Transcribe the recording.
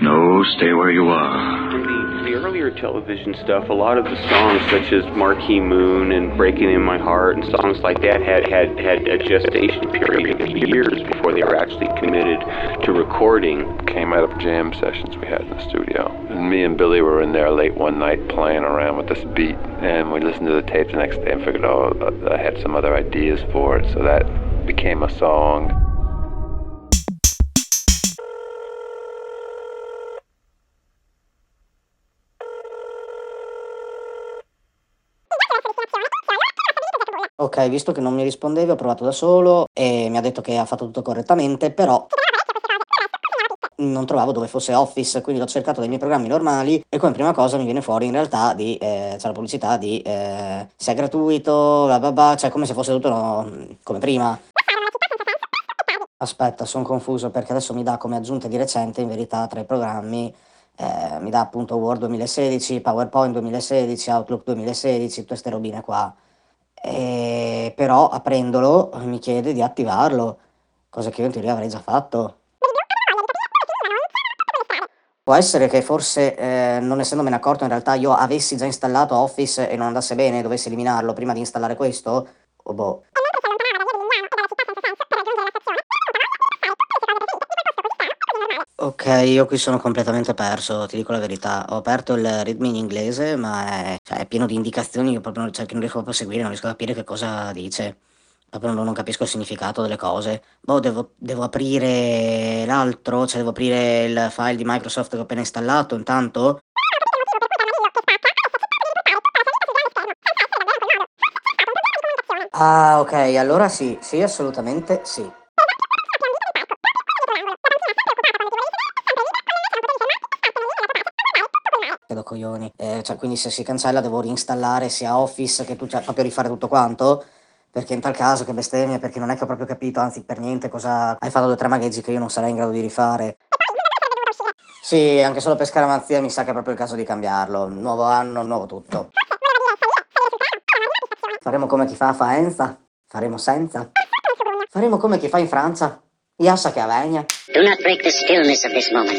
No, stay where you are. The, the earlier television stuff, a lot of the songs, such as Marquee Moon and Breaking in My Heart, and songs like that, had had had a gestation period of years before they were actually committed to recording. Came out of jam sessions we had in the studio. And me and Billy were in there late one night playing around with this beat, and we listened to the tape the next day and figured, oh, I had some other ideas for it, so that became a song. Ok, visto che non mi rispondevi, ho provato da solo e mi ha detto che ha fatto tutto correttamente, però non trovavo dove fosse Office, quindi l'ho cercato dai miei programmi normali e come prima cosa mi viene fuori in realtà di, eh, c'è la pubblicità di eh, se è gratuito, bla bla bla, cioè come se fosse tutto no, come prima. Aspetta, sono confuso perché adesso mi dà come aggiunte di recente, in verità, tra i programmi, eh, mi dà appunto Word 2016, PowerPoint 2016, Outlook 2016, tutte queste robine qua. E però aprendolo mi chiede di attivarlo, cosa che io in teoria avrei già fatto. Può essere che forse, eh, non essendomene accorto, in realtà io avessi già installato Office e non andasse bene, dovessi eliminarlo prima di installare questo? O boh. Ok, io qui sono completamente perso, ti dico la verità. Ho aperto il readme in inglese, ma è, cioè, è pieno di indicazioni, io proprio non, cioè, che non riesco proprio a seguire, non riesco a capire che cosa dice. Proprio non, non capisco il significato delle cose. Boh, devo, devo aprire l'altro, cioè devo aprire il file di Microsoft che ho appena installato intanto. Ah, ok, allora sì, sì, assolutamente sì. Do coglioni. Eh, cioè, quindi se si cancella devo reinstallare sia Office che tu, cioè, proprio rifare tutto quanto. Perché in tal caso che bestemmia, perché non è che ho proprio capito, anzi per niente, cosa hai fatto due o tre magheggi che io non sarei in grado di rifare. Sì, anche solo per scaramanzia mi sa che è proprio il caso di cambiarlo. Nuovo anno, nuovo tutto. Faremo come chi fa a Faenza? Faremo senza? Faremo come chi fa in Francia? Iassa che avegna. Do not break the stillness of this moment.